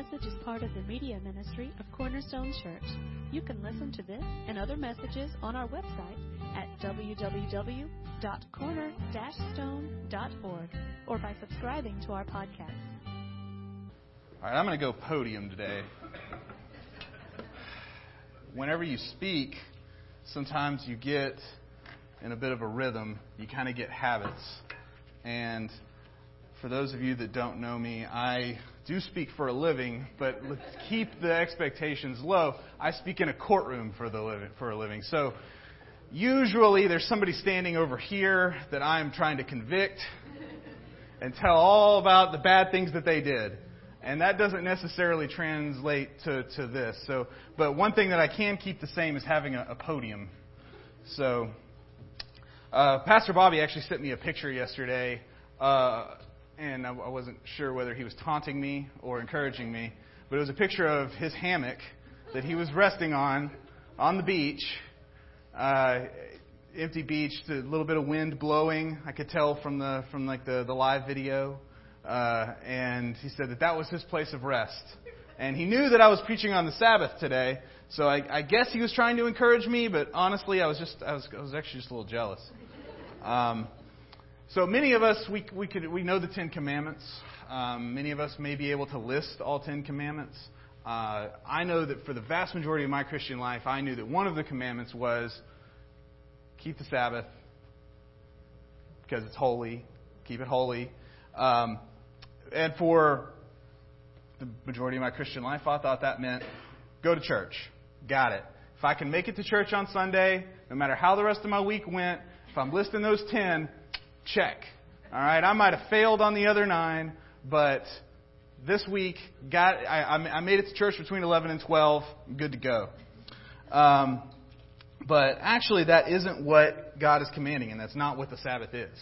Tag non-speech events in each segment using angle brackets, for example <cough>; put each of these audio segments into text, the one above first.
message is part of the media ministry of Cornerstone Church. You can listen to this and other messages on our website at www.corner-stone.org or by subscribing to our podcast. All right, I'm going to go podium today. Whenever you speak, sometimes you get in a bit of a rhythm. You kind of get habits. And for those of you that don't know me, I do speak for a living, but let's keep the expectations low. I speak in a courtroom for the living, for a living. So usually there's somebody standing over here that I'm trying to convict and tell all about the bad things that they did. And that doesn't necessarily translate to, to this. So, but one thing that I can keep the same is having a, a podium. So, uh, Pastor Bobby actually sent me a picture yesterday, uh, and I, wasn't sure whether he was taunting me or encouraging me. But it was a picture of his hammock that he was resting on on the beach. Uh, empty beach, a little bit of wind blowing. I could tell from the from like the the live video. Uh, and he said that that was his place of rest. And he knew that I was preaching on the Sabbath today, so I, I guess he was trying to encourage me. But honestly, I was just I was I was actually just a little jealous. Um, so many of us we we could we know the Ten Commandments. Um, many of us may be able to list all Ten Commandments. Uh, I know that for the vast majority of my Christian life, I knew that one of the commandments was keep the Sabbath because it's holy. Keep it holy. Um, and for the majority of my Christian life, I thought that meant go to church. Got it. If I can make it to church on Sunday, no matter how the rest of my week went, if I'm listing those 10, check. All right, I might have failed on the other nine, but this week, got I, I made it to church between 11 and 12. I'm good to go. Um, but actually, that isn't what God is commanding, and that's not what the Sabbath is.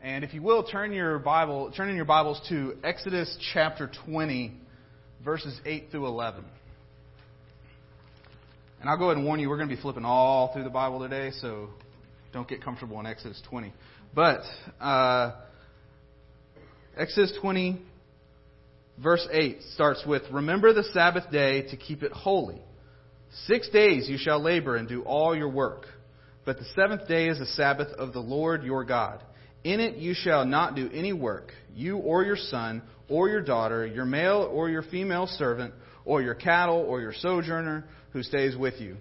And if you will, turn your Bible, turn in your Bibles to Exodus chapter 20, verses 8 through 11. And I'll go ahead and warn you, we're going to be flipping all through the Bible today, so don't get comfortable in Exodus 20. But uh, Exodus 20, verse 8 starts with Remember the Sabbath day to keep it holy. Six days you shall labor and do all your work. But the seventh day is the Sabbath of the Lord your God. In it you shall not do any work, you or your son or your daughter, your male or your female servant, or your cattle or your sojourner who stays with you.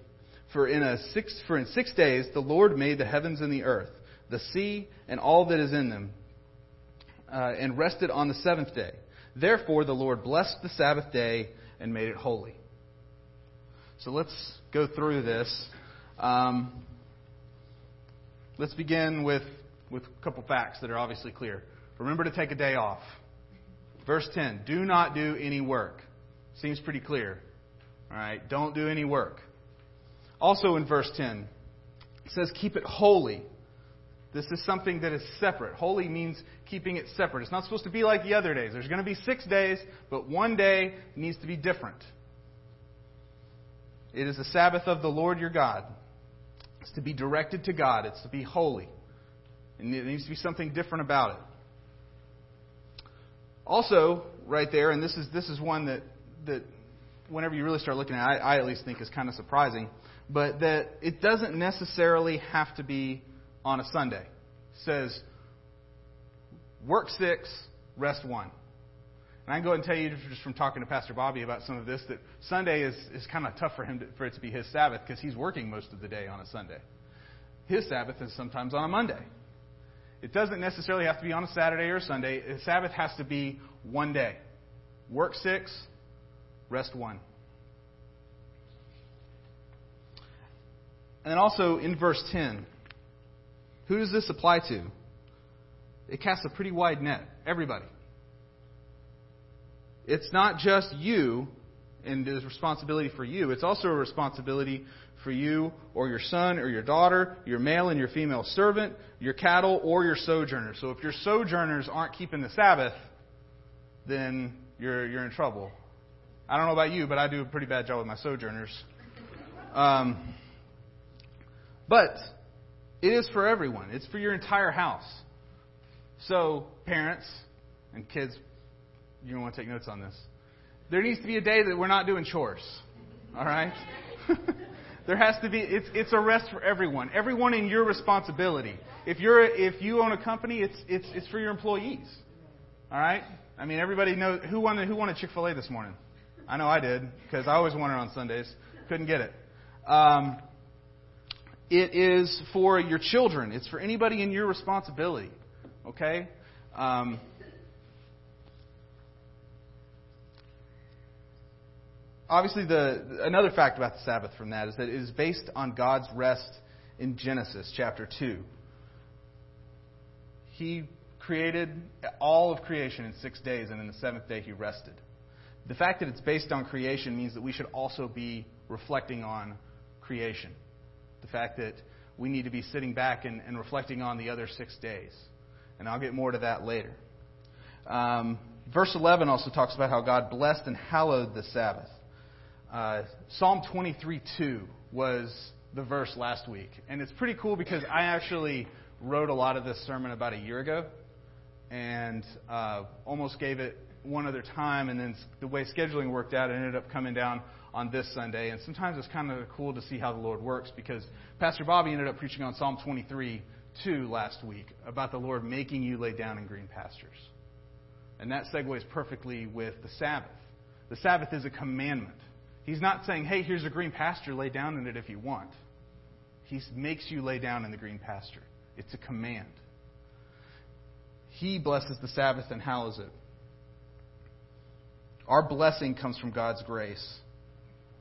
For in, a six, for in six days the Lord made the heavens and the earth, the sea and all that is in them, uh, and rested on the seventh day. Therefore the Lord blessed the Sabbath day and made it holy. So let's go through this. Um, let's begin with with a couple facts that are obviously clear. Remember to take a day off. Verse 10 Do not do any work. Seems pretty clear. All right, don't do any work. Also in verse 10, it says, Keep it holy. This is something that is separate. Holy means keeping it separate. It's not supposed to be like the other days. There's going to be six days, but one day needs to be different. It is the Sabbath of the Lord your God. It's to be directed to God, it's to be holy. And there needs to be something different about it. Also, right there, and this is this is one that that whenever you really start looking at, it, I, I at least think is kind of surprising, but that it doesn't necessarily have to be on a Sunday. It says work six, rest one. And I can go and tell you just from talking to Pastor Bobby about some of this that Sunday is, is kind of tough for him to, for it to be his Sabbath because he's working most of the day on a Sunday. His Sabbath is sometimes on a Monday. It doesn't necessarily have to be on a Saturday or a Sunday. A Sabbath has to be one day. Work six, rest one. And then also in verse 10, who does this apply to? It casts a pretty wide net. Everybody. It's not just you and is responsibility for you. It's also a responsibility for you or your son or your daughter, your male and your female servant, your cattle or your sojourners. So if your sojourners aren't keeping the Sabbath, then you're, you're in trouble. I don't know about you, but I do a pretty bad job with my sojourners. Um, but it is for everyone. It's for your entire house. So parents and kids, you want to take notes on this. there needs to be a day that we're not doing chores. All right? <laughs> there has to be, it's, it's a rest for everyone. Everyone in your responsibility. If, you're, if you own a company, it's, it's, it's for your employees. All right? I mean, everybody knows who wanted, who wanted Chick fil A this morning? I know I did, because I always wanted it on Sundays. Couldn't get it. Um, it is for your children. It's for anybody in your responsibility. Okay? Um, obviously, the another fact about the Sabbath from that is that it is based on God's rest in Genesis chapter two. He created all of creation in six days, and in the seventh day he rested. The fact that it's based on creation means that we should also be reflecting on creation. The fact that we need to be sitting back and, and reflecting on the other six days. And I'll get more to that later. Um, verse 11 also talks about how God blessed and hallowed the Sabbath. Uh, Psalm 23:2 was the verse last week, and it's pretty cool because I actually wrote a lot of this sermon about a year ago, and uh, almost gave it one other time, and then the way scheduling worked out, it ended up coming down on this Sunday. And sometimes it's kind of cool to see how the Lord works because Pastor Bobby ended up preaching on Psalm 23 2 last week about the Lord making you lay down in green pastures. And that segues perfectly with the Sabbath. The Sabbath is a commandment. He's not saying, hey, here's a green pasture, lay down in it if you want. He makes you lay down in the green pasture. It's a command. He blesses the Sabbath and hallows it. Our blessing comes from God's grace.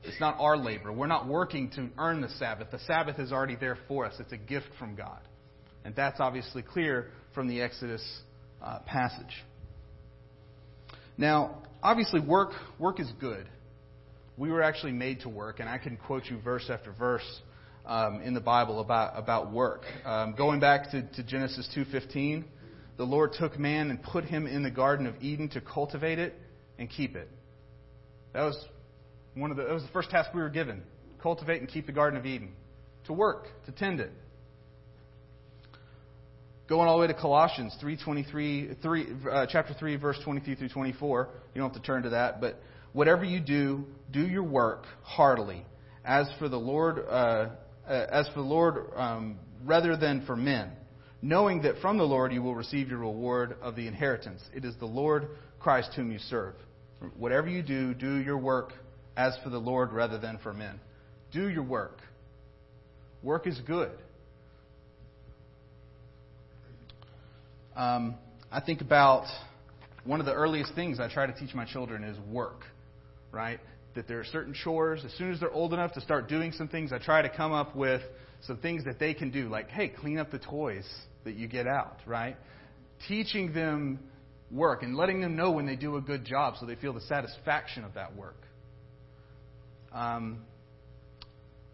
It's not our labor. We're not working to earn the Sabbath. The Sabbath is already there for us. It's a gift from God. And that's obviously clear from the Exodus uh, passage. Now, obviously, work, work is good. We were actually made to work, and I can quote you verse after verse um, in the Bible about, about work. Um, going back to, to Genesis 2.15, the Lord took man and put him in the Garden of Eden to cultivate it and keep it. That was one of the, that was the first task we were given cultivate and keep the Garden of Eden, to work, to tend it. Going all the way to Colossians 3:23, 3, uh, chapter 3, verse 23 through 24. You don't have to turn to that, but whatever you do, do your work heartily, as for the Lord, uh, uh, as for the Lord, um, rather than for men, knowing that from the Lord you will receive your reward of the inheritance. It is the Lord Christ whom you serve. Whatever you do, do your work as for the Lord rather than for men. Do your work. Work is good. Um, I think about one of the earliest things I try to teach my children is work, right? That there are certain chores. As soon as they're old enough to start doing some things, I try to come up with some things that they can do, like, hey, clean up the toys that you get out, right? Teaching them work and letting them know when they do a good job so they feel the satisfaction of that work. Um,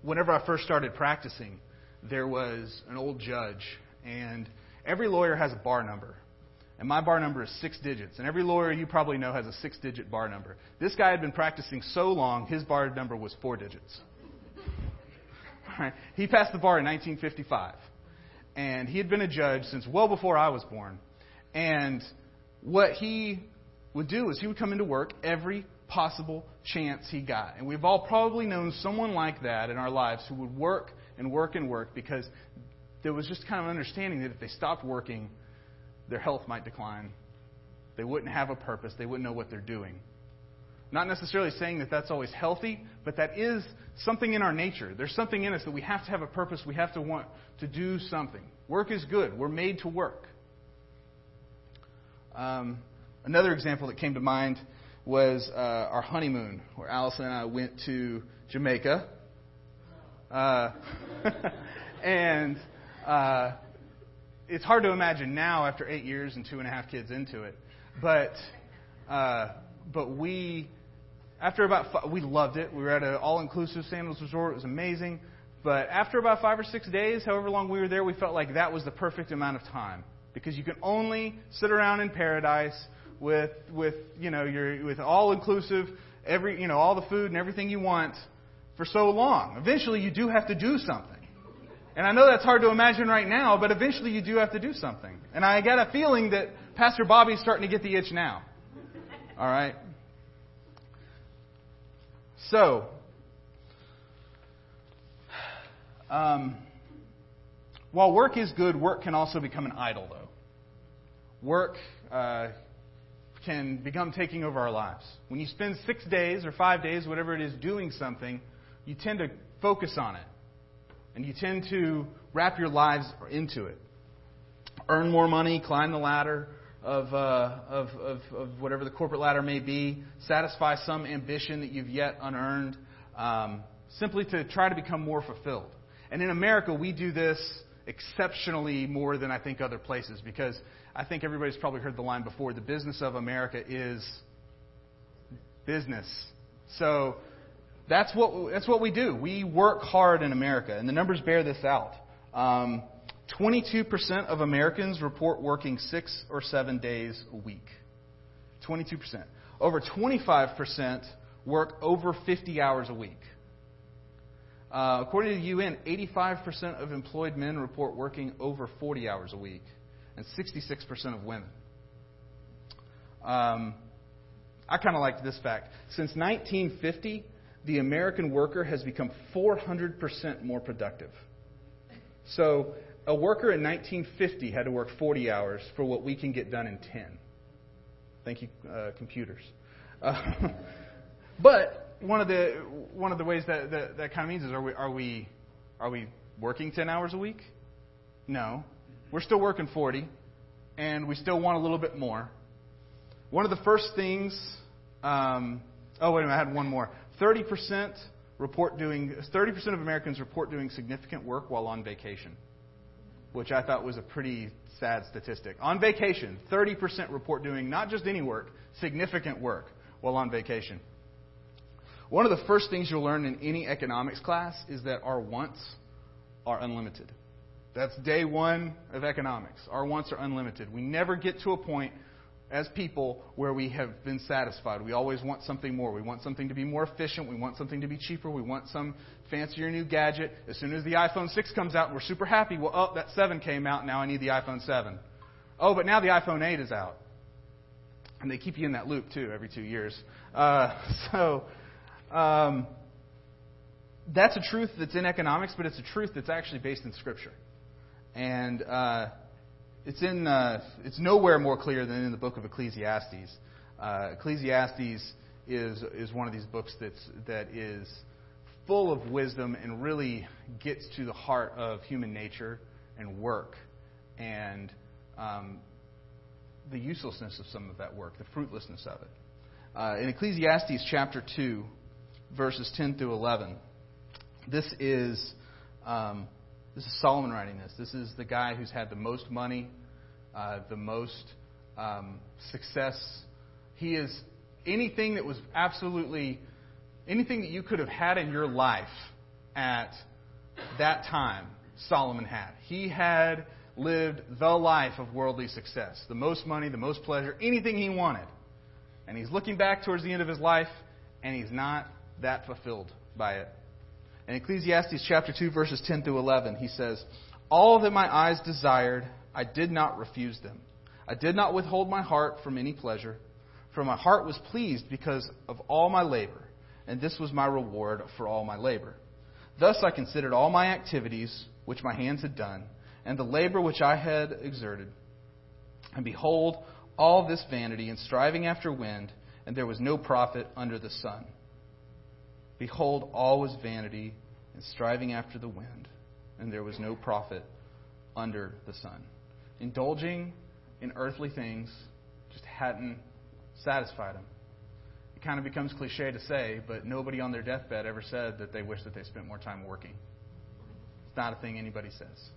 whenever I first started practicing, there was an old judge, and every lawyer has a bar number. And my bar number is six digits. And every lawyer you probably know has a six digit bar number. This guy had been practicing so long, his bar number was four digits. <laughs> He passed the bar in 1955. And he had been a judge since well before I was born. And what he would do is he would come into work every possible chance he got. And we've all probably known someone like that in our lives who would work and work and work because there was just kind of an understanding that if they stopped working, their health might decline. They wouldn't have a purpose. They wouldn't know what they're doing. Not necessarily saying that that's always healthy, but that is something in our nature. There's something in us that we have to have a purpose. We have to want to do something. Work is good. We're made to work. Um, another example that came to mind was uh, our honeymoon, where Allison and I went to Jamaica. Uh, <laughs> and uh, it's hard to imagine now, after eight years and two and a half kids into it. But uh, but we, after about five, we loved it. We were at an all-inclusive Sandals resort. It was amazing. But after about five or six days, however long we were there, we felt like that was the perfect amount of time because you can only sit around in paradise with with you know your with all inclusive every you know all the food and everything you want for so long. Eventually, you do have to do something. And I know that's hard to imagine right now, but eventually you do have to do something. And I got a feeling that Pastor Bobby's starting to get the itch now. All right. So, um, while work is good, work can also become an idol, though. Work uh, can become taking over our lives. When you spend six days or five days, whatever it is, doing something, you tend to focus on it. And you tend to wrap your lives into it. Earn more money, climb the ladder of, uh, of, of, of, whatever the corporate ladder may be, satisfy some ambition that you've yet unearned, um, simply to try to become more fulfilled. And in America, we do this exceptionally more than I think other places because I think everybody's probably heard the line before the business of America is business. So that's what, that's what we do. We work hard in America, and the numbers bear this out. Um, 22% of Americans report working six or seven days a week. 22%. Over 25% work over 50 hours a week. Uh, according to the UN, 85% of employed men report working over 40 hours a week, and 66% of women. Um, I kind of liked this fact. Since 1950, the American worker has become 400% more productive. So, a worker in 1950 had to work 40 hours for what we can get done in 10. Thank you, uh, computers. Uh, <laughs> but one of the one of the ways that, that, that kind of means is are we are we are we working 10 hours a week? No. We're still working 40 and we still want a little bit more. One of the first things um, oh wait a minute, I had one more. 30% report doing 30% of Americans report doing significant work while on vacation, which I thought was a pretty sad statistic. On vacation, 30% report doing not just any work, significant work while on vacation. One of the first things you'll learn in any economics class is that our wants are unlimited. That's day one of economics. Our wants are unlimited. We never get to a point as people where we have been satisfied. We always want something more. We want something to be more efficient. We want something to be cheaper. We want some fancier new gadget. As soon as the iPhone 6 comes out, we're super happy. Well, oh, that 7 came out. Now I need the iPhone 7. Oh, but now the iPhone 8 is out. And they keep you in that loop, too, every two years. Uh, <laughs> so um, that's a truth that's in economics, but it's a truth that's actually based in Scripture. And uh, it's, in, uh, it's nowhere more clear than in the book of Ecclesiastes. Uh, Ecclesiastes is, is one of these books that's, that is full of wisdom and really gets to the heart of human nature and work and um, the uselessness of some of that work, the fruitlessness of it. Uh, in Ecclesiastes chapter 2, verses 10 through 11. This is, um, this is Solomon writing this. This is the guy who's had the most money, uh, the most um, success. He is anything that was absolutely, anything that you could have had in your life at that time, Solomon had. He had lived the life of worldly success the most money, the most pleasure, anything he wanted. And he's looking back towards the end of his life, and he's not that fulfilled by it. In Ecclesiastes chapter 2, verses 10 through 11, he says, All that my eyes desired, I did not refuse them. I did not withhold my heart from any pleasure, for my heart was pleased because of all my labor, and this was my reward for all my labor. Thus I considered all my activities which my hands had done, and the labor which I had exerted. And behold, all this vanity and striving after wind, and there was no profit under the sun. Behold, all was vanity and striving after the wind, and there was no profit under the sun. Indulging in earthly things just hadn't satisfied him. It kind of becomes cliche to say, but nobody on their deathbed ever said that they wish that they spent more time working. It's not a thing anybody says.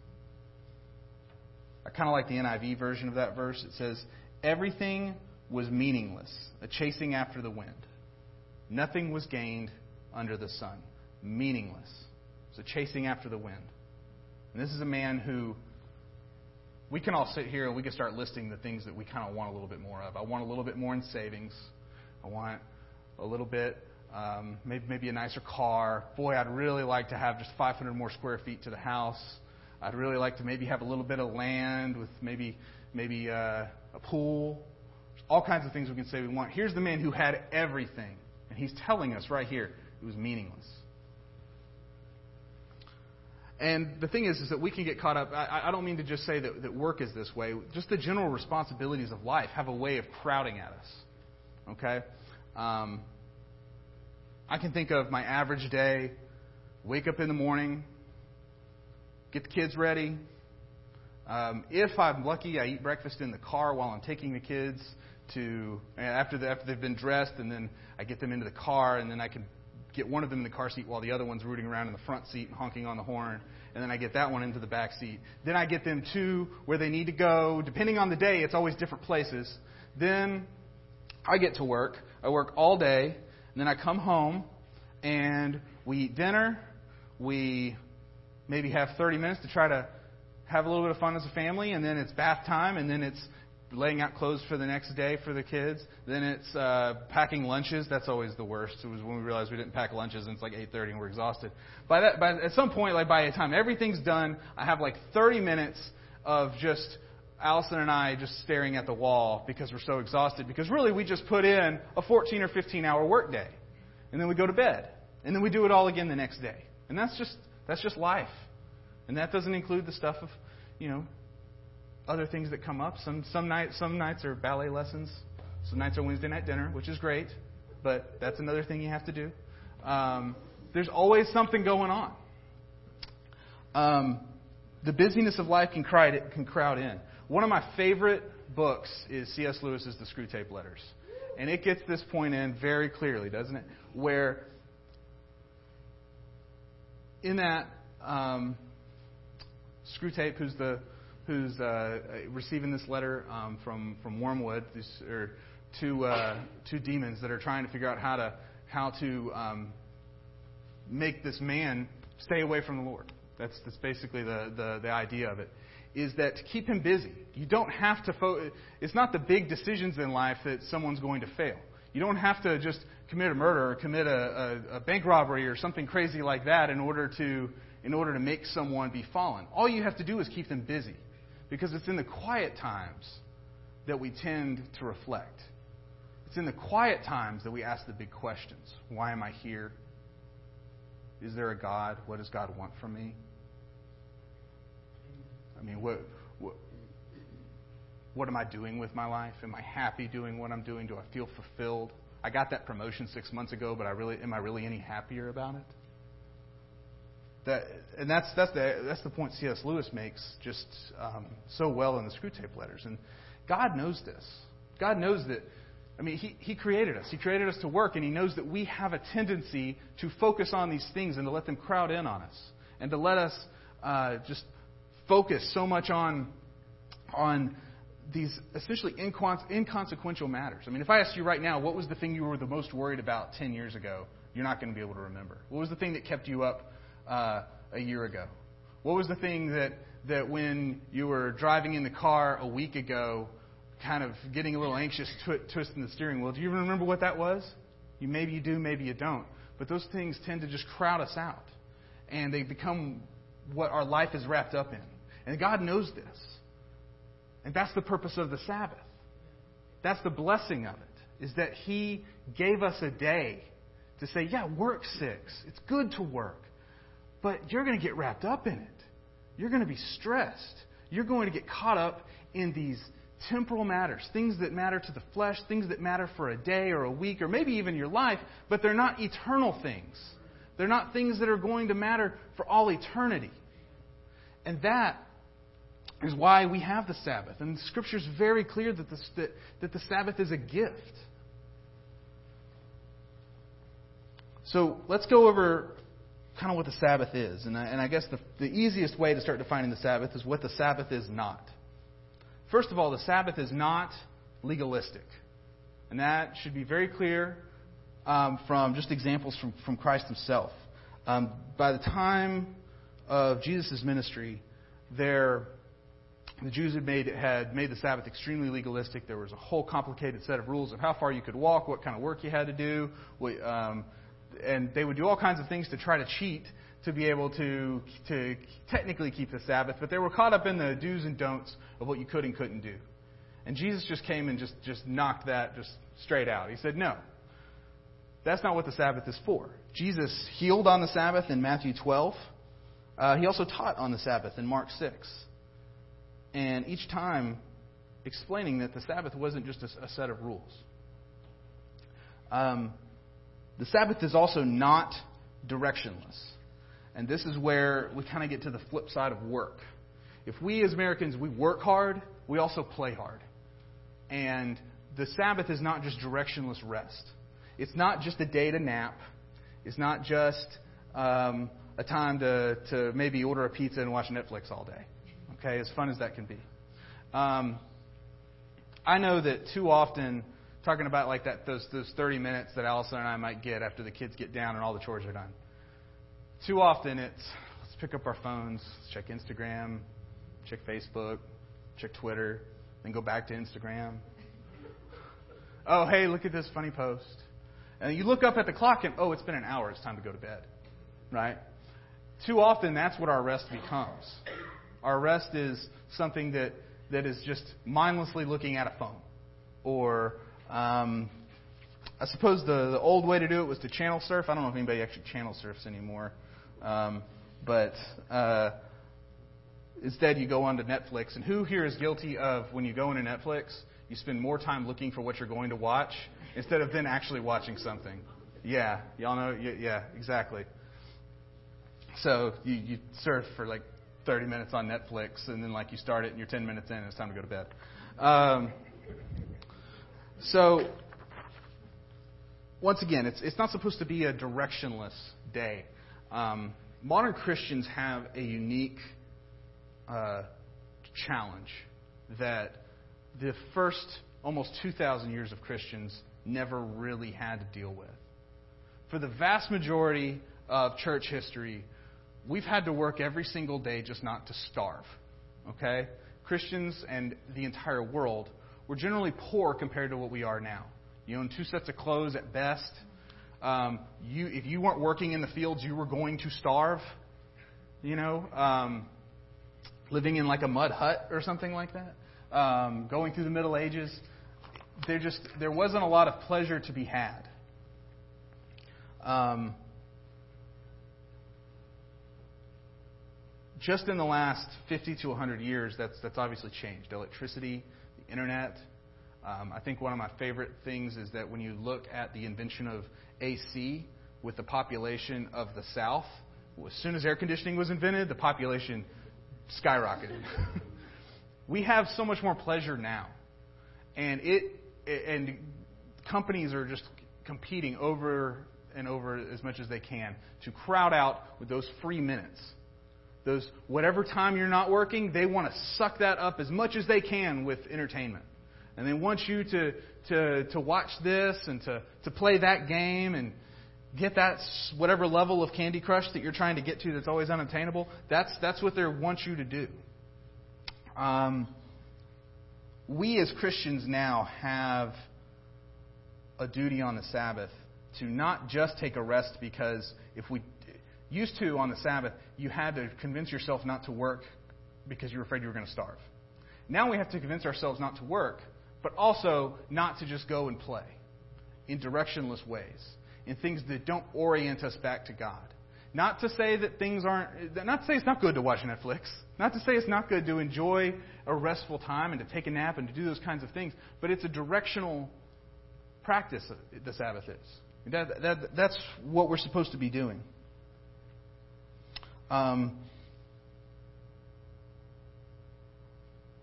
I kind of like the NIV version of that verse. It says, Everything was meaningless, a chasing after the wind. Nothing was gained under the sun. Meaningless. So chasing after the wind. And this is a man who we can all sit here and we can start listing the things that we kind of want a little bit more of. I want a little bit more in savings. I want a little bit, um, maybe, maybe a nicer car. Boy, I'd really like to have just 500 more square feet to the house. I'd really like to maybe have a little bit of land with maybe maybe uh, a pool. All kinds of things we can say we want. Here's the man who had everything, and he's telling us right here It was meaningless. And the thing is, is that we can get caught up. I, I don't mean to just say that, that work is this way. Just the general responsibilities of life have a way of crowding at us. Okay? Um, I can think of my average day wake up in the morning, get the kids ready. Um, if I'm lucky, I eat breakfast in the car while I'm taking the kids to after the, after they've been dressed, and then I get them into the car, and then I can get one of them in the car seat while the other one's rooting around in the front seat and honking on the horn, and then I get that one into the back seat. Then I get them to where they need to go. Depending on the day, it's always different places. Then I get to work. I work all day, and then I come home, and we eat dinner. We maybe have 30 minutes to try to have a little bit of fun as a family, and then it's bath time, and then it's laying out clothes for the next day for the kids. Then it's uh, packing lunches. That's always the worst. It was when we realized we didn't pack lunches and it's like 8:30 and we're exhausted. By that, by at some point, like by the time everything's done, I have like 30 minutes of just Allison and I just staring at the wall because we're so exhausted. Because really, we just put in a 14 or 15 hour workday, and then we go to bed, and then we do it all again the next day. And that's just that's just life. And that doesn't include the stuff of, you know, other things that come up. Some some nights some nights are ballet lessons. Some nights are Wednesday night dinner, which is great, but that's another thing you have to do. Um, there's always something going on. Um, the busyness of life can crowd, can crowd in. One of my favorite books is C.S. Lewis's The Screwtape Letters. And it gets this point in very clearly, doesn't it? Where in that, um, Screwtape, who's the who's uh, receiving this letter um, from from Wormwood, these are two uh, two demons that are trying to figure out how to how to um, make this man stay away from the Lord. That's that's basically the, the the idea of it. Is that to keep him busy. You don't have to. Fo- it's not the big decisions in life that someone's going to fail. You don't have to just commit a murder or commit a, a, a bank robbery or something crazy like that in order to in order to make someone be fallen. All you have to do is keep them busy. Because it's in the quiet times that we tend to reflect. It's in the quiet times that we ask the big questions Why am I here? Is there a God? What does God want from me? I mean, what, what, what am I doing with my life? Am I happy doing what I'm doing? Do I feel fulfilled? I got that promotion six months ago, but I really am I really any happier about it? That, and that's, that's, the, that's the point C.S. Lewis makes just um, so well in the Screwtape Letters. And God knows this. God knows that, I mean, he, he created us. He created us to work, and He knows that we have a tendency to focus on these things and to let them crowd in on us. And to let us uh, just focus so much on, on these essentially inconsequential matters. I mean, if I asked you right now, what was the thing you were the most worried about 10 years ago, you're not going to be able to remember. What was the thing that kept you up uh, a year ago? What was the thing that, that when you were driving in the car a week ago, kind of getting a little anxious, tw- twisting the steering wheel? Do you remember what that was? You maybe you do, maybe you don't. But those things tend to just crowd us out, and they become what our life is wrapped up in. And God knows this, and that's the purpose of the Sabbath. That's the blessing of it. Is that He gave us a day to say, yeah, work six. It's good to work. But you're going to get wrapped up in it. You're going to be stressed. You're going to get caught up in these temporal matters, things that matter to the flesh, things that matter for a day or a week or maybe even your life, but they're not eternal things. They're not things that are going to matter for all eternity. And that is why we have the Sabbath. And the Scripture is very clear that the, that, that the Sabbath is a gift. So let's go over kind of what the Sabbath is. And I, and I guess the, the easiest way to start defining the Sabbath is what the Sabbath is not. First of all, the Sabbath is not legalistic. And that should be very clear um, from just examples from, from Christ himself. Um, by the time of Jesus' ministry, there, the Jews had made, had made the Sabbath extremely legalistic. There was a whole complicated set of rules of how far you could walk, what kind of work you had to do, what, um, and they would do all kinds of things to try to cheat to be able to, to technically keep the Sabbath, but they were caught up in the do's and don'ts of what you could and couldn't do. And Jesus just came and just, just knocked that just straight out. He said, No. that's not what the Sabbath is for. Jesus healed on the Sabbath in Matthew 12. Uh, he also taught on the Sabbath in Mark 6. And each time explaining that the Sabbath wasn't just a, a set of rules. Um, the Sabbath is also not directionless. And this is where we kind of get to the flip side of work. If we as Americans, we work hard, we also play hard. And the Sabbath is not just directionless rest. It's not just a day to nap. It's not just um, a time to, to maybe order a pizza and watch Netflix all day. Okay, as fun as that can be. Um, I know that too often, talking about like that those those 30 minutes that Allison and I might get after the kids get down and all the chores are done. Too often it's let's pick up our phones, check Instagram, check Facebook, check Twitter, then go back to Instagram. Oh, hey, look at this funny post. And you look up at the clock and, oh, it's been an hour. It's time to go to bed. Right? Too often, that's what our rest becomes. Our rest is something that, that is just mindlessly looking at a phone. Or, um, I suppose the, the old way to do it was to channel surf. I don't know if anybody actually channel surfs anymore. Um, but uh, instead, you go onto Netflix. And who here is guilty of when you go into Netflix, you spend more time looking for what you're going to watch instead of then actually watching something? Yeah, y'all know. Yeah, exactly. So you, you surf for like 30 minutes on Netflix, and then like you start it, and you're 10 minutes in, and it's time to go to bed. Um, so once again, it's it's not supposed to be a directionless day. Um, modern Christians have a unique uh, challenge that the first almost 2,000 years of Christians never really had to deal with. For the vast majority of church history, we've had to work every single day just not to starve. Okay? Christians and the entire world were generally poor compared to what we are now. You own two sets of clothes at best. Um, you, if you weren't working in the fields, you were going to starve. You know, um, living in like a mud hut or something like that. Um, going through the Middle Ages, there just there wasn't a lot of pleasure to be had. Um, just in the last 50 to 100 years, that's, that's obviously changed. Electricity, internet. Um, I think one of my favorite things is that when you look at the invention of AC with the population of the South, as soon as air conditioning was invented, the population skyrocketed. <laughs> we have so much more pleasure now. And it and companies are just competing over and over as much as they can to crowd out with those free minutes those whatever time you're not working, they want to suck that up as much as they can with entertainment. And they want you to, to, to watch this and to, to play that game and get that whatever level of Candy Crush that you're trying to get to that's always unattainable. That's, that's what they want you to do. Um, we as Christians now have a duty on the Sabbath to not just take a rest because if we Used to, on the Sabbath, you had to convince yourself not to work because you were afraid you were going to starve. Now we have to convince ourselves not to work, but also not to just go and play in directionless ways, in things that don't orient us back to God. Not to say that things aren't, not to say it's not good to watch Netflix, not to say it's not good to enjoy a restful time and to take a nap and to do those kinds of things, but it's a directional practice, the Sabbath is. That, that, that's what we're supposed to be doing. Um,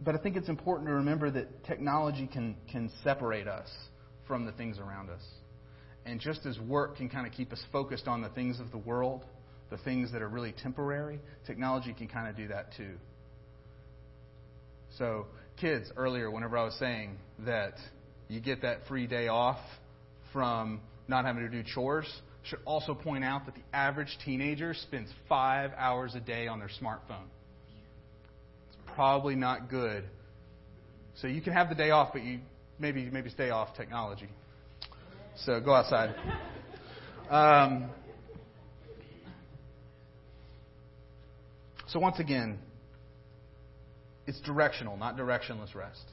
but I think it's important to remember that technology can, can separate us from the things around us. And just as work can kind of keep us focused on the things of the world, the things that are really temporary, technology can kind of do that too. So, kids, earlier, whenever I was saying that you get that free day off from not having to do chores, should also point out that the average teenager spends five hours a day on their smartphone. It's probably not good. So you can have the day off, but you maybe maybe stay off technology. So go outside. Um, so once again, it's directional, not directionless rest.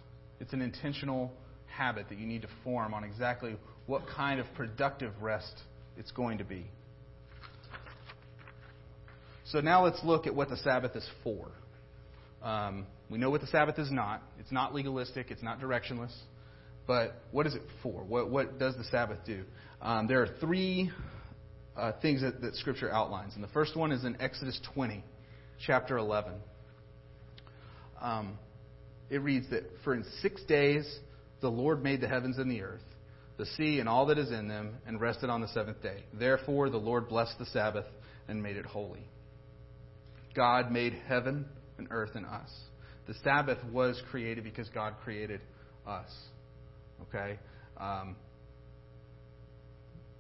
It's an intentional habit that you need to form on exactly what kind of productive rest it's going to be. So now let's look at what the Sabbath is for. Um, we know what the Sabbath is not. It's not legalistic, it's not directionless. But what is it for? What, what does the Sabbath do? Um, there are three uh, things that, that Scripture outlines. And the first one is in Exodus 20, chapter 11. Um, it reads that, For in six days the Lord made the heavens and the earth, the sea and all that is in them, and rested on the seventh day. Therefore the Lord blessed the Sabbath and made it holy. God made heaven and earth and us. The Sabbath was created because God created us. Okay? Um,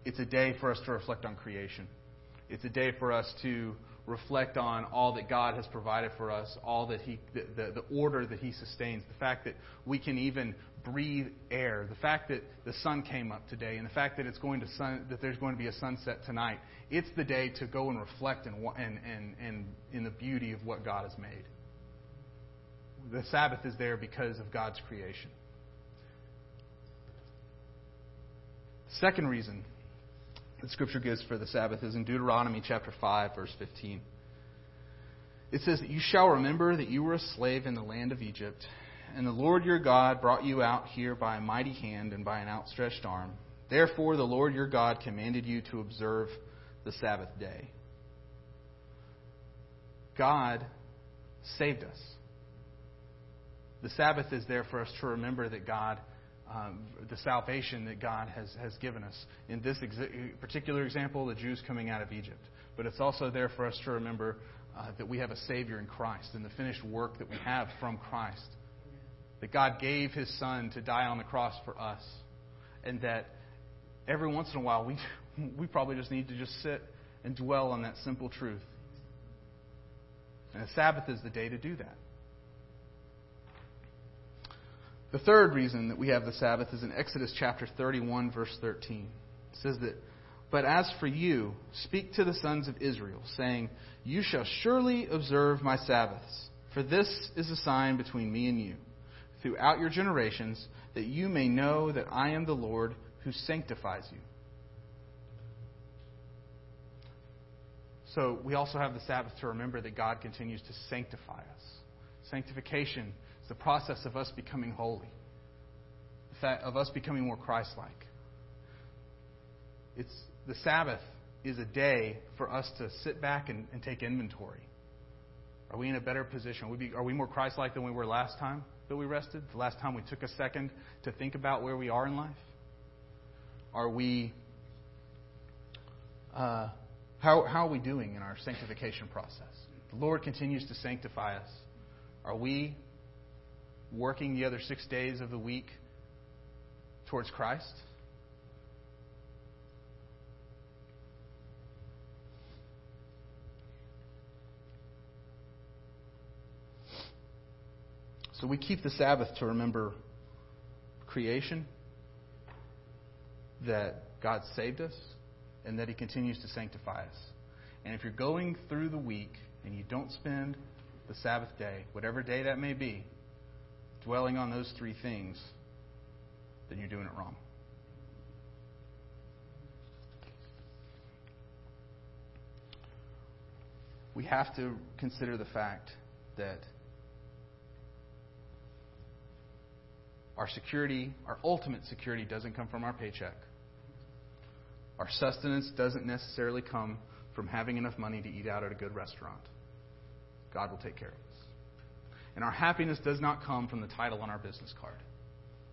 it's a day for us to reflect on creation. It's a day for us to reflect on all that God has provided for us, all that He, the, the, the, order that He sustains, the fact that we can even breathe air, the fact that the sun came up today, and the fact that it's going to sun, that there's going to be a sunset tonight. It's the day to go and reflect and, and, and, and in the beauty of what God has made. The Sabbath is there because of God's creation. Second reason that Scripture gives for the Sabbath is in Deuteronomy chapter 5, verse 15. It says that you shall remember that you were a slave in the land of Egypt, and the Lord your God brought you out here by a mighty hand and by an outstretched arm. Therefore, the Lord your God commanded you to observe the Sabbath day. God saved us. The Sabbath is there for us to remember that God um, the salvation that God has, has given us. In this particular example, the Jews coming out of Egypt. But it's also there for us to remember uh, that we have a Savior in Christ and the finished work that we have from Christ. That God gave His Son to die on the cross for us. And that every once in a while, we, <laughs> we probably just need to just sit and dwell on that simple truth. And the Sabbath is the day to do that. The third reason that we have the Sabbath is in Exodus chapter 31, verse 13. It says that, But as for you, speak to the sons of Israel, saying, You shall surely observe my Sabbaths, for this is a sign between me and you, throughout your generations, that you may know that I am the Lord who sanctifies you. So we also have the Sabbath to remember that God continues to sanctify us. Sanctification it's the process of us becoming holy, of us becoming more Christ like. It's the Sabbath is a day for us to sit back and, and take inventory. Are we in a better position? Are we, be, are we more Christ like than we were last time that we rested? The last time we took a second to think about where we are in life? Are we. Uh, how, how are we doing in our sanctification process? The Lord continues to sanctify us. Are we working the other six days of the week towards Christ? So we keep the Sabbath to remember creation, that God saved us, and that He continues to sanctify us. And if you're going through the week and you don't spend the Sabbath day, whatever day that may be, dwelling on those three things, then you're doing it wrong. We have to consider the fact that our security, our ultimate security, doesn't come from our paycheck. Our sustenance doesn't necessarily come from having enough money to eat out at a good restaurant. God will take care of it. And our happiness does not come from the title on our business card.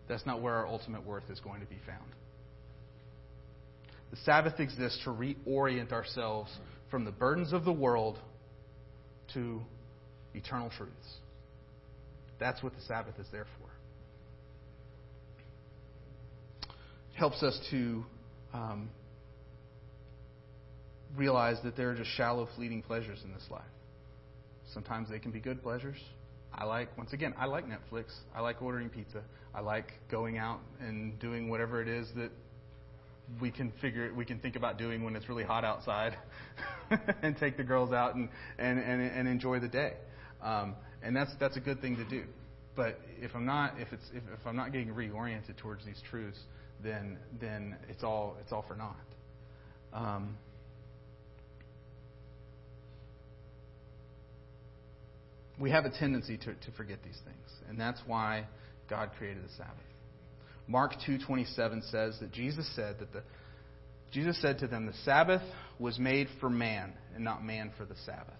That's not where our ultimate worth is going to be found. The Sabbath exists to reorient ourselves from the burdens of the world to eternal truths. That's what the Sabbath is there for. It helps us to um, realize that there are just shallow, fleeting pleasures in this life. Sometimes they can be good pleasures, I like, once again, I like Netflix. I like ordering pizza. I like going out and doing whatever it is that we can figure, we can think about doing when it's really hot outside <laughs> and take the girls out and, and, and, and enjoy the day. Um, and that's, that's a good thing to do. But if I'm not, if it's, if, if I'm not getting reoriented towards these truths, then then it's all it's all for naught. Um, we have a tendency to, to forget these things, and that's why God created the Sabbath. Mark 2:27 says that Jesus said that the Jesus said to them, "The Sabbath was made for man, and not man for the Sabbath."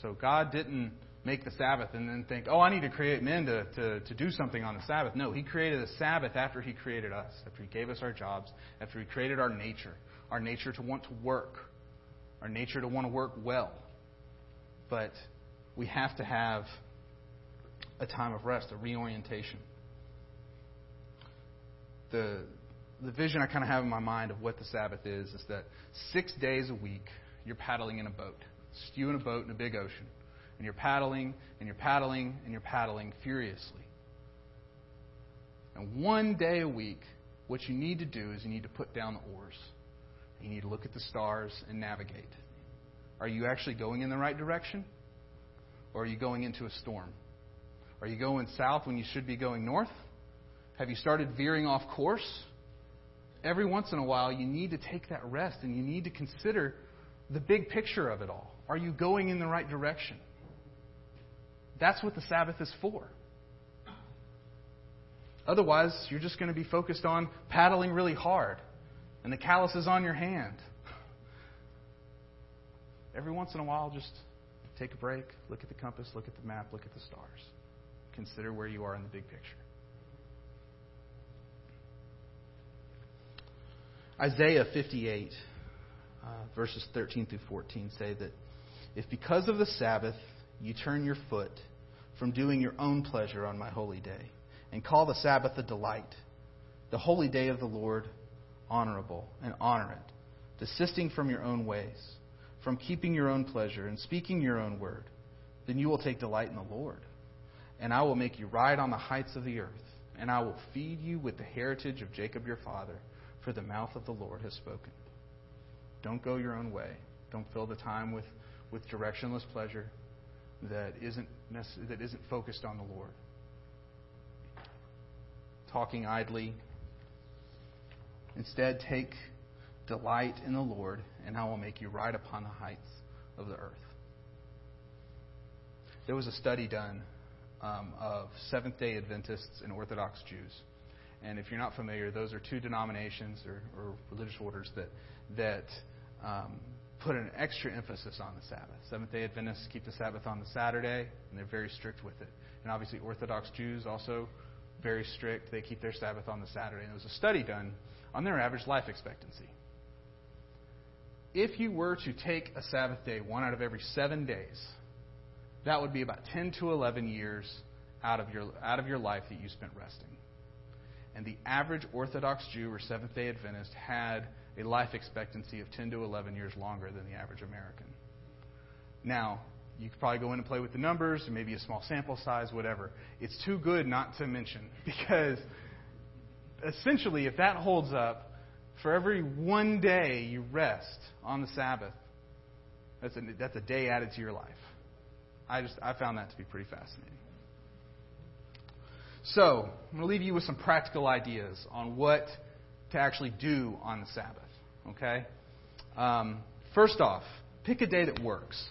So God didn't make the Sabbath and then think, "Oh, I need to create men to, to, to do something on the Sabbath." No, He created the Sabbath after He created us, after He gave us our jobs, after He created our nature, our nature to want to work, our nature to want to work well. But we have to have a time of rest, a reorientation. The, the vision I kind of have in my mind of what the Sabbath is is that six days a week you're paddling in a boat. It's you in a boat in a big ocean. And you're paddling and you're paddling and you're paddling furiously. And one day a week, what you need to do is you need to put down the oars. You need to look at the stars and navigate. Are you actually going in the right direction? Or are you going into a storm? Are you going south when you should be going north? Have you started veering off course? Every once in a while, you need to take that rest and you need to consider the big picture of it all. Are you going in the right direction? That's what the Sabbath is for. Otherwise, you're just going to be focused on paddling really hard and the calluses on your hand. Every once in a while, just take a break, look at the compass, look at the map, look at the stars. Consider where you are in the big picture. Isaiah 58, uh, verses 13 through 14 say that if because of the Sabbath you turn your foot from doing your own pleasure on my holy day, and call the Sabbath a delight, the holy day of the Lord honorable, and honor it, desisting from your own ways, from keeping your own pleasure, and speaking your own word, then you will take delight in the Lord. And I will make you ride on the heights of the earth, and I will feed you with the heritage of Jacob your father for the mouth of the Lord has spoken. Don't go your own way. Don't fill the time with, with directionless pleasure that isn't, that isn't focused on the Lord. Talking idly. Instead, take delight in the Lord, and I will make you ride upon the heights of the earth. There was a study done um, of Seventh day Adventists and Orthodox Jews. And if you're not familiar, those are two denominations or, or religious orders that that um, put an extra emphasis on the Sabbath. Seventh Day Adventists keep the Sabbath on the Saturday, and they're very strict with it. And obviously, Orthodox Jews also very strict. They keep their Sabbath on the Saturday. And there was a study done on their average life expectancy. If you were to take a Sabbath day one out of every seven days, that would be about 10 to 11 years out of your, out of your life that you spent resting. And the average Orthodox Jew or Seventh day Adventist had a life expectancy of 10 to 11 years longer than the average American. Now, you could probably go in and play with the numbers, maybe a small sample size, whatever. It's too good not to mention <laughs> because essentially, if that holds up, for every one day you rest on the Sabbath, that's a, that's a day added to your life. I just I found that to be pretty fascinating. So, I'm going to leave you with some practical ideas on what to actually do on the Sabbath. Okay? Um, first off, pick a day that works.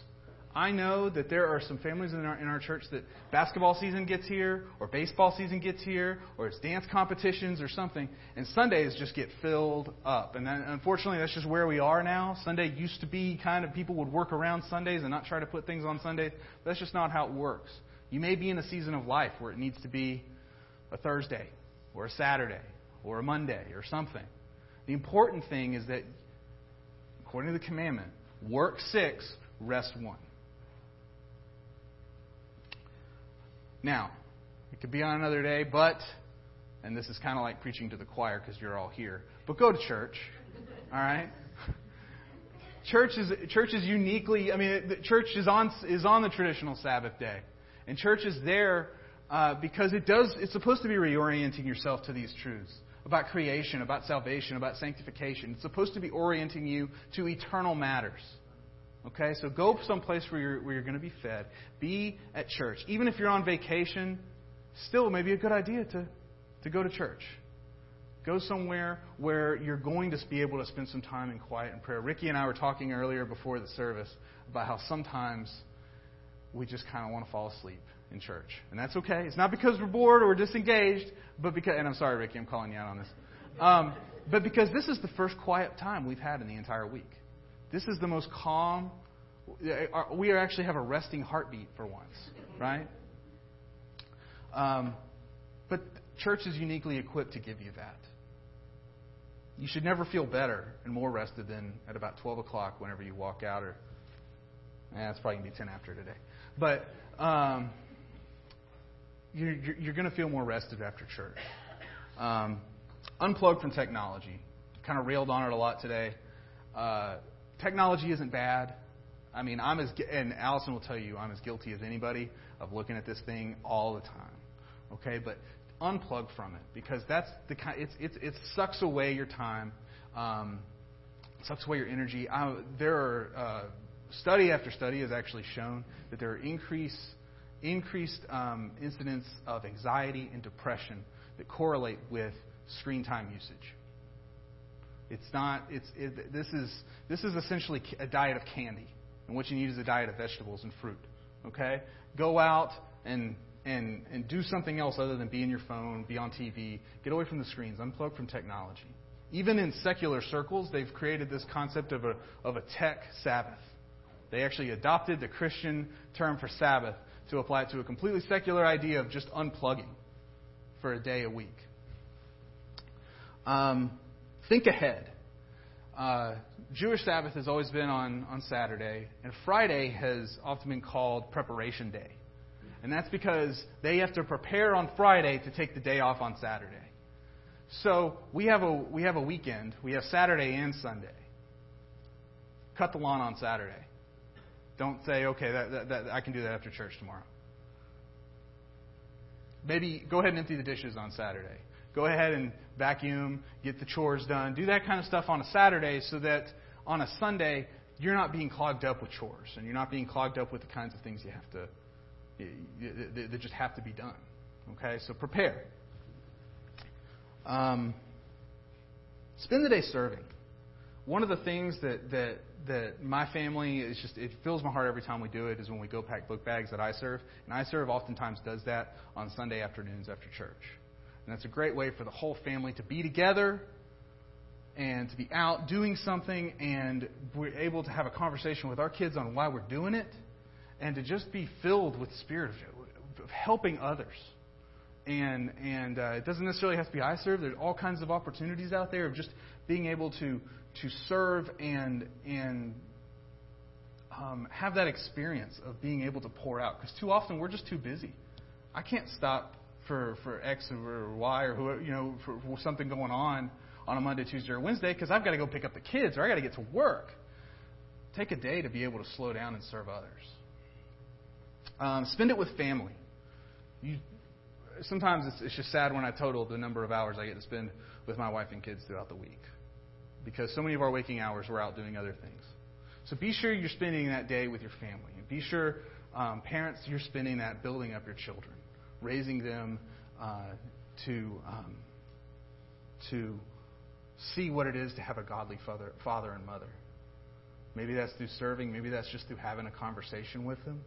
I know that there are some families in our, in our church that basketball season gets here, or baseball season gets here, or it's dance competitions or something, and Sundays just get filled up. And then, unfortunately, that's just where we are now. Sunday used to be kind of people would work around Sundays and not try to put things on Sundays. That's just not how it works. You may be in a season of life where it needs to be a Thursday, or a Saturday, or a Monday, or something. The important thing is that, according to the commandment, work six, rest one. Now, it could be on another day, but, and this is kind of like preaching to the choir because you're all here, but go to church. All right? Church is, church is uniquely, I mean, church is on, is on the traditional Sabbath day. And church is there uh, because it does, it's supposed to be reorienting yourself to these truths about creation, about salvation, about sanctification. It's supposed to be orienting you to eternal matters. Okay, so go someplace where you're, where you're going to be fed. Be at church. Even if you're on vacation, still it may be a good idea to to go to church. Go somewhere where you're going to be able to spend some time in quiet and prayer. Ricky and I were talking earlier before the service about how sometimes we just kind of want to fall asleep in church. And that's okay. It's not because we're bored or we're disengaged, but because, and I'm sorry, Ricky, I'm calling you out on this. Um, but because this is the first quiet time we've had in the entire week. This is the most calm. We actually have a resting heartbeat for once, right? Um, but church is uniquely equipped to give you that. You should never feel better and more rested than at about 12 o'clock whenever you walk out, or, eh, it's probably going to be 10 after today. But um, you're, you're, going to feel more rested after church. Um, unplug from technology. Kind of railed on it a lot today. Uh, technology isn't bad. I mean, I'm as and Allison will tell you I'm as guilty as anybody of looking at this thing all the time. Okay, but unplug from it because that's the kind. It's, it's it sucks away your time, um, sucks away your energy. I, there are uh, study after study has actually shown that there are increased increased um, incidents of anxiety and depression that correlate with screen time usage. It's not. It's it, this is this is essentially a diet of candy, and what you need is a diet of vegetables and fruit. Okay, go out and and and do something else other than be in your phone, be on TV. Get away from the screens. Unplug from technology. Even in secular circles, they've created this concept of a of a tech Sabbath. They actually adopted the Christian term for Sabbath to apply it to a completely secular idea of just unplugging for a day a week. Um, think ahead. Uh, Jewish Sabbath has always been on, on Saturday, and Friday has often been called preparation day. And that's because they have to prepare on Friday to take the day off on Saturday. So we have a, we have a weekend. We have Saturday and Sunday. Cut the lawn on Saturday. Don't say, okay, that, that, that, I can do that after church tomorrow. Maybe go ahead and empty the dishes on Saturday. Go ahead and vacuum, get the chores done. Do that kind of stuff on a Saturday so that on a Sunday, you're not being clogged up with chores and you're not being clogged up with the kinds of things you have to, that just have to be done. Okay, so prepare. Um, spend the day serving. One of the things that, that that my family is just it fills my heart every time we do it is when we go pack book bags that iServe, And iServe oftentimes does that on Sunday afternoons after church. And that's a great way for the whole family to be together and to be out doing something and we're able to have a conversation with our kids on why we're doing it and to just be filled with spirit of helping others. And and uh, it doesn't necessarily have to be iServe. There's all kinds of opportunities out there of just being able to to serve and and um, have that experience of being able to pour out. Because too often we're just too busy. I can't stop for for X or Y or who you know for, for something going on on a Monday, Tuesday, or Wednesday because I've got to go pick up the kids or I got to get to work. Take a day to be able to slow down and serve others. Um, spend it with family. You, sometimes it's, it's just sad when I total the number of hours I get to spend with my wife and kids throughout the week because so many of our waking hours we're out doing other things. So be sure you're spending that day with your family. And be sure, um, parents, you're spending that building up your children, raising them uh, to, um, to see what it is to have a godly father, father and mother. Maybe that's through serving. Maybe that's just through having a conversation with them.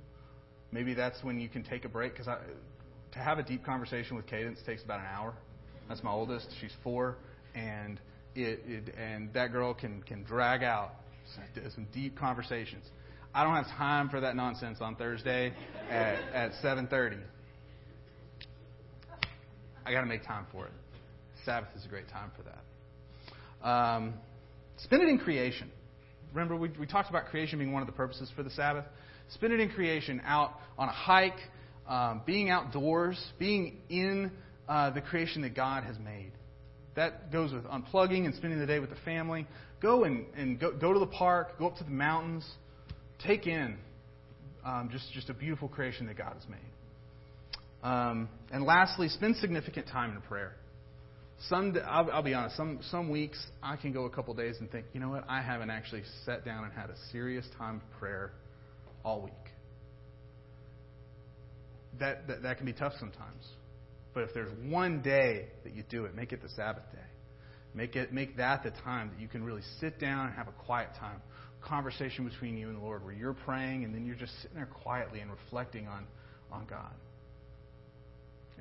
Maybe that's when you can take a break. Because to have a deep conversation with Cadence takes about an hour. That's my oldest. She's four. And it, it, and that girl can, can drag out some deep conversations. I don't have time for that nonsense on Thursday at, at 7:30. I got to make time for it. Sabbath is a great time for that. Um, spend it in creation. Remember, we, we talked about creation being one of the purposes for the Sabbath. Spend it in creation, out on a hike, um, being outdoors, being in uh, the creation that God has made. That goes with unplugging and spending the day with the family. Go and, and go, go to the park, go up to the mountains, take in um, just, just a beautiful creation that God has made. Um, and lastly, spend significant time in prayer. Some, I'll, I'll, be honest, some, some weeks I can go a couple days and think, you know what, I haven't actually sat down and had a serious time of prayer all week. That, that, that can be tough sometimes. But if there's one day that you do it, make it the Sabbath day. Make it make that the time that you can really sit down and have a quiet time, conversation between you and the Lord, where you're praying and then you're just sitting there quietly and reflecting on on God.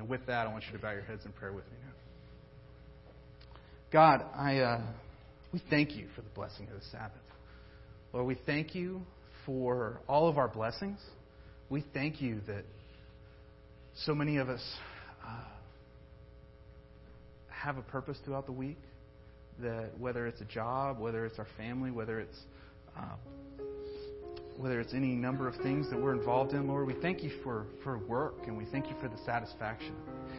And with that, I want you to bow your heads in prayer with me now. God, I uh, we thank you for the blessing of the Sabbath. Lord, we thank you for all of our blessings. We thank you that so many of us uh, have a purpose throughout the week. That whether it's a job, whether it's our family, whether it's uh, whether it's any number of things that we're involved in, Lord, we thank you for, for work and we thank you for the satisfaction.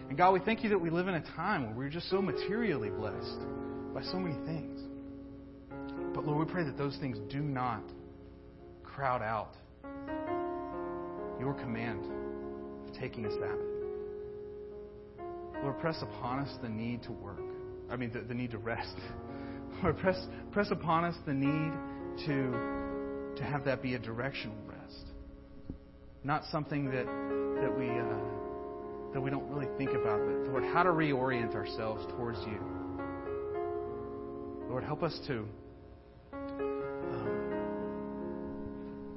And God, we thank you that we live in a time where we're just so materially blessed by so many things. But Lord, we pray that those things do not crowd out your command of taking a Sabbath. Lord, press upon us the need to work. I mean, the, the need to rest. <laughs> Lord, press, press upon us the need to, to have that be a directional rest. Not something that, that, we, uh, that we don't really think about, but Lord, how to reorient ourselves towards you. Lord, help us to, um,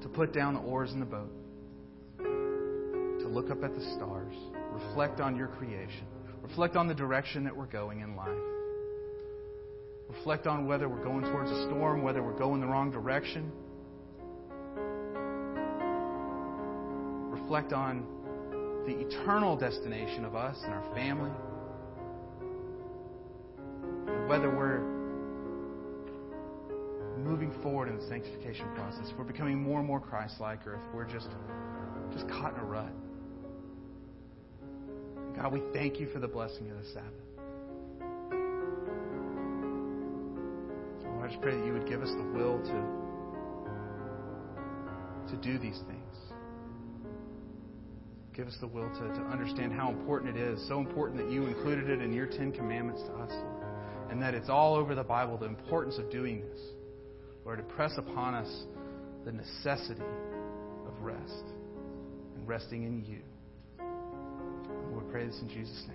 to put down the oars in the boat, to look up at the stars, reflect on your creation, reflect on the direction that we're going in life. Reflect on whether we're going towards a storm, whether we're going the wrong direction. Reflect on the eternal destination of us and our family. Whether we're moving forward in the sanctification process, if we're becoming more and more Christ like, or if we're just, just caught in a rut. God, we thank you for the blessing of the Sabbath. Lord, I just pray that you would give us the will to, to do these things. Give us the will to, to understand how important it is. So important that you included it in your Ten Commandments to us, Lord. And that it's all over the Bible, the importance of doing this. Lord, to press upon us the necessity of rest and resting in you. We pray this in Jesus' name.